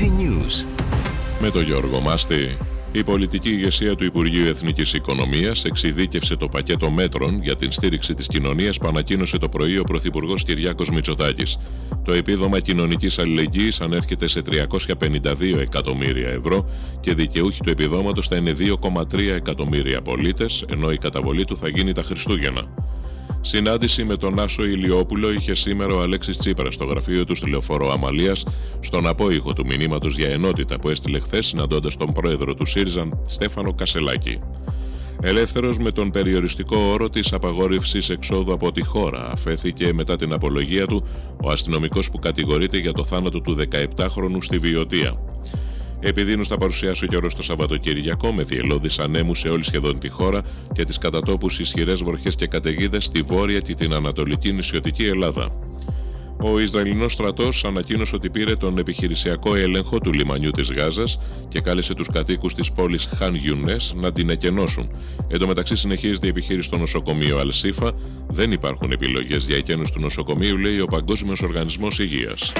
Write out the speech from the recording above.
Easy News. Με τον Γιώργο Μάστη. Η πολιτική ηγεσία του Υπουργείου Εθνικής Οικονομίας εξειδίκευσε το πακέτο μέτρων για την στήριξη της κοινωνίας που ανακοίνωσε το πρωί ο Πρωθυπουργός Κυριάκος Μητσοτάκης. Το επίδομα κοινωνικής αλληλεγγύης ανέρχεται σε 352 εκατομμύρια ευρώ και δικαιούχοι του επιδόματος θα είναι 2,3 εκατομμύρια πολίτες, ενώ η καταβολή του θα γίνει τα Χριστούγεννα. Συνάντηση με τον Άσο Ηλιόπουλο είχε σήμερα ο Αλέξης Τσίπρας στο γραφείο του στη Λεωφορώ Αμαλίας στον απόϊχο του μηνύματος για ενότητα που έστειλε χθες συναντώντας τον πρόεδρο του ΣΥΡΙΖΑ Στέφανο Κασελάκη. Ελεύθερος με τον περιοριστικό όρο της απαγόρευσης εξόδου από τη χώρα αφέθηκε μετά την απολογία του ο αστυνομικός που κατηγορείται για το θάνατο του 17χρονου στη Βιωτία. Επιδίνουν στα παρουσιάσω καιρό το Σαββατοκύριακο με διελώδεις ανέμου σε όλη σχεδόν τη χώρα και τις κατά τόπου ισχυρές βροχές και καταιγίδες στη βόρεια και την ανατολική νησιωτική Ελλάδα. Ο Ισραηλινός στρατός ανακοίνωσε ότι πήρε τον επιχειρησιακό έλεγχο του λιμανιού της Γάζας και κάλεσε τους κατοίκους της πόλης Χαν Γιουνές να την εκενώσουν. Εν τω μεταξύ, συνεχίζεται η επιχείρηση στο νοσοκομείο Αλσίφα. Δεν υπάρχουν επιλογές για εκένωση του νοσοκομείου, λέει ο Παγκόσμιος Οργανισμός Υγείας.